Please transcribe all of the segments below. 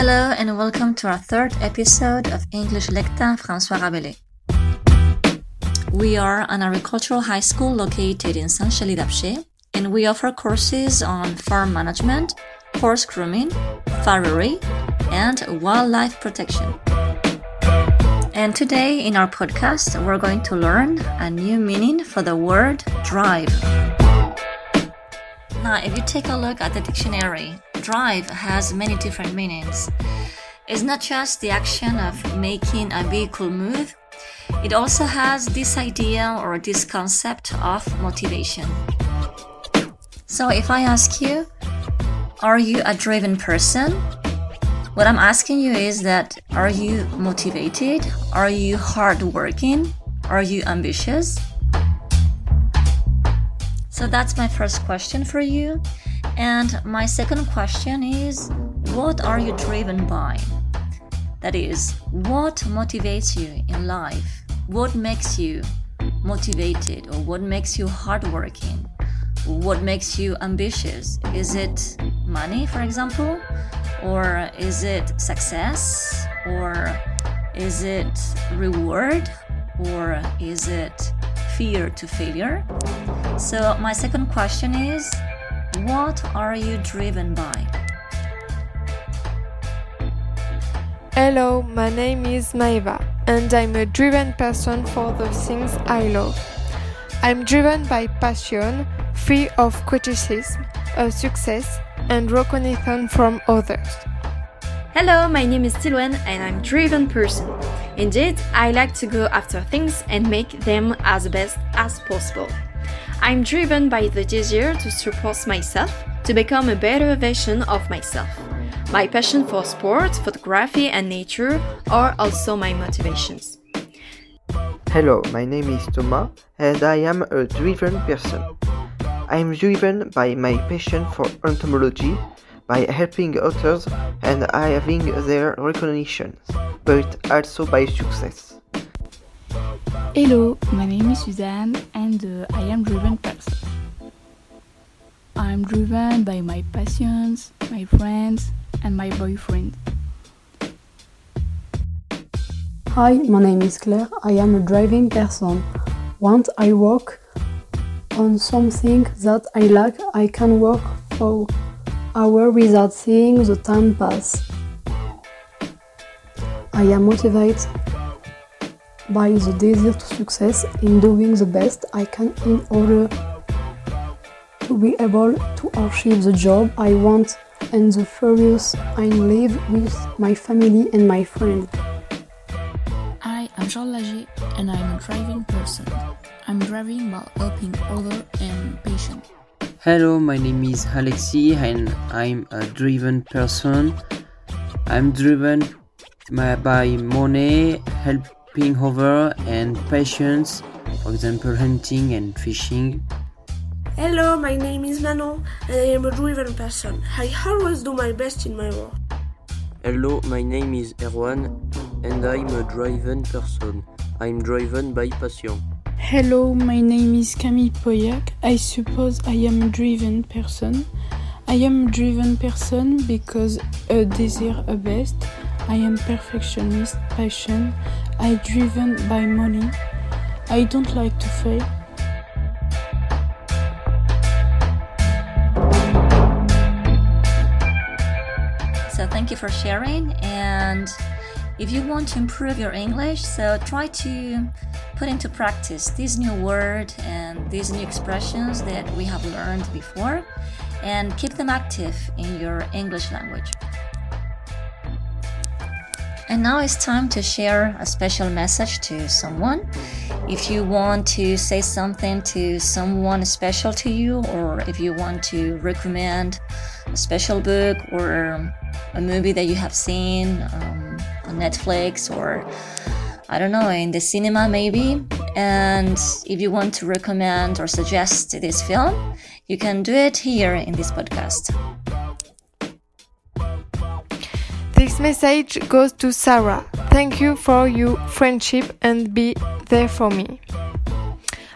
Hello and welcome to our third episode of English Lecta François Rabelais. We are an agricultural high school located in Saint-Chély-d'Apcher and we offer courses on farm management, horse grooming, farriery, and wildlife protection. And today in our podcast, we're going to learn a new meaning for the word drive. Now, if you take a look at the dictionary, drive has many different meanings. It's not just the action of making a vehicle move, it also has this idea or this concept of motivation. So, if I ask you, are you a driven person? What I'm asking you is that are you motivated? Are you hardworking? Are you ambitious? So that's my first question for you. And my second question is what are you driven by? That is, what motivates you in life? What makes you motivated or what makes you hardworking? What makes you ambitious? Is it money, for example? Or is it success? Or is it reward? Or is it fear to failure? So, my second question is What are you driven by? Hello, my name is Maeva, and I'm a driven person for the things I love. I'm driven by passion, free of criticism, of success, and recognition from others. Hello, my name is Tilwen and I'm a driven person. Indeed, I like to go after things and make them as best as possible. I'm driven by the desire to surpass myself, to become a better version of myself. My passion for sport, photography, and nature are also my motivations. Hello, my name is Thomas and I am a driven person. I am driven by my passion for entomology, by helping others and having their recognition, but also by success. Hello, my name is Suzanne and uh, I am driven person. I'm driven by my passions, my friends, and my boyfriend. Hi, my name is Claire. I am a driving person. Once I work on something that I like, I can work for hours without seeing the time pass. I am motivated by the desire to success in doing the best I can in order to be able to achieve the job I want and the furious I live with my family and my friends. I am Jean Lager and I'm a driving person. I'm driving while helping others and patient. Hello, my name is Alexi and I'm a driven person. I'm driven by money, helping over and patience, for example, hunting and fishing. Hello, my name is Manon and I am a driven person. I always do my best in my work. Hello, my name is Erwan and I'm a driven person. I'm driven by passion. Hello, my name is Camille Poyac. I suppose I am a driven person. I am a driven person because I desire a best. I am perfectionist, passion. I driven by money. I don't like to fail. So, thank you for sharing. And if you want to improve your English, so try to put into practice these new words and these new expressions that we have learned before and keep them active in your English language. And now it's time to share a special message to someone. If you want to say something to someone special to you, or if you want to recommend a special book or a movie that you have seen um, on Netflix or I don't know, in the cinema maybe. And if you want to recommend or suggest this film, you can do it here in this podcast. This message goes to Sarah. Thank you for your friendship and be there for me.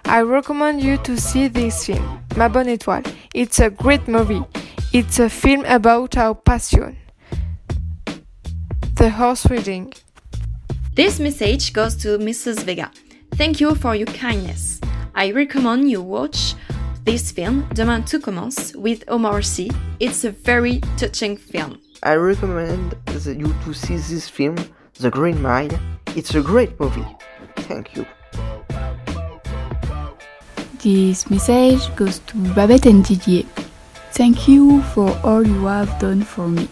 I recommend you to see this film, Ma Bonne Étoile. It's a great movie. It's a film about our passion. the horse reading. This message goes to Mrs. Vega. Thank you for your kindness. I recommend you watch this film, Demain tout commence, with Omar Sy. It's a very touching film. I recommend you to see this film, The Green Mile. It's a great movie. Thank you. This message goes to Babette and Didier. Thank you for all you have done for me.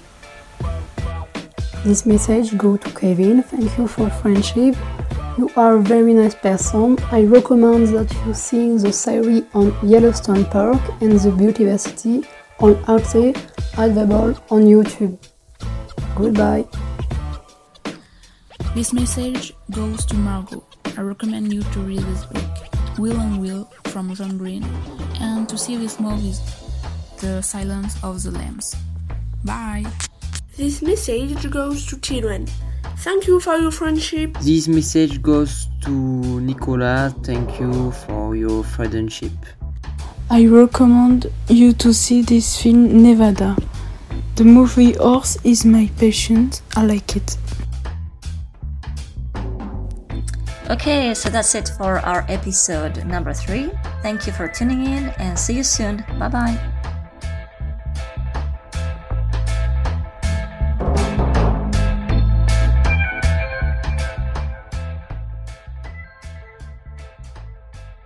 This message go to Kevin. Thank you for friendship. You are a very nice person. I recommend that you see the series on Yellowstone Park and the Biodiversity on Arte, available on YouTube. Goodbye. This message goes to Margot. I recommend you to read this book, Will and Will from John Green, and to see this movie, The Silence of the Lambs. Bye! This message goes to children. Thank you for your friendship. This message goes to Nicolas. Thank you for your friendship. I recommend you to see this film Nevada. The movie Horse is my passion. I like it. Okay, so that's it for our episode number three. Thank you for tuning in and see you soon. Bye bye.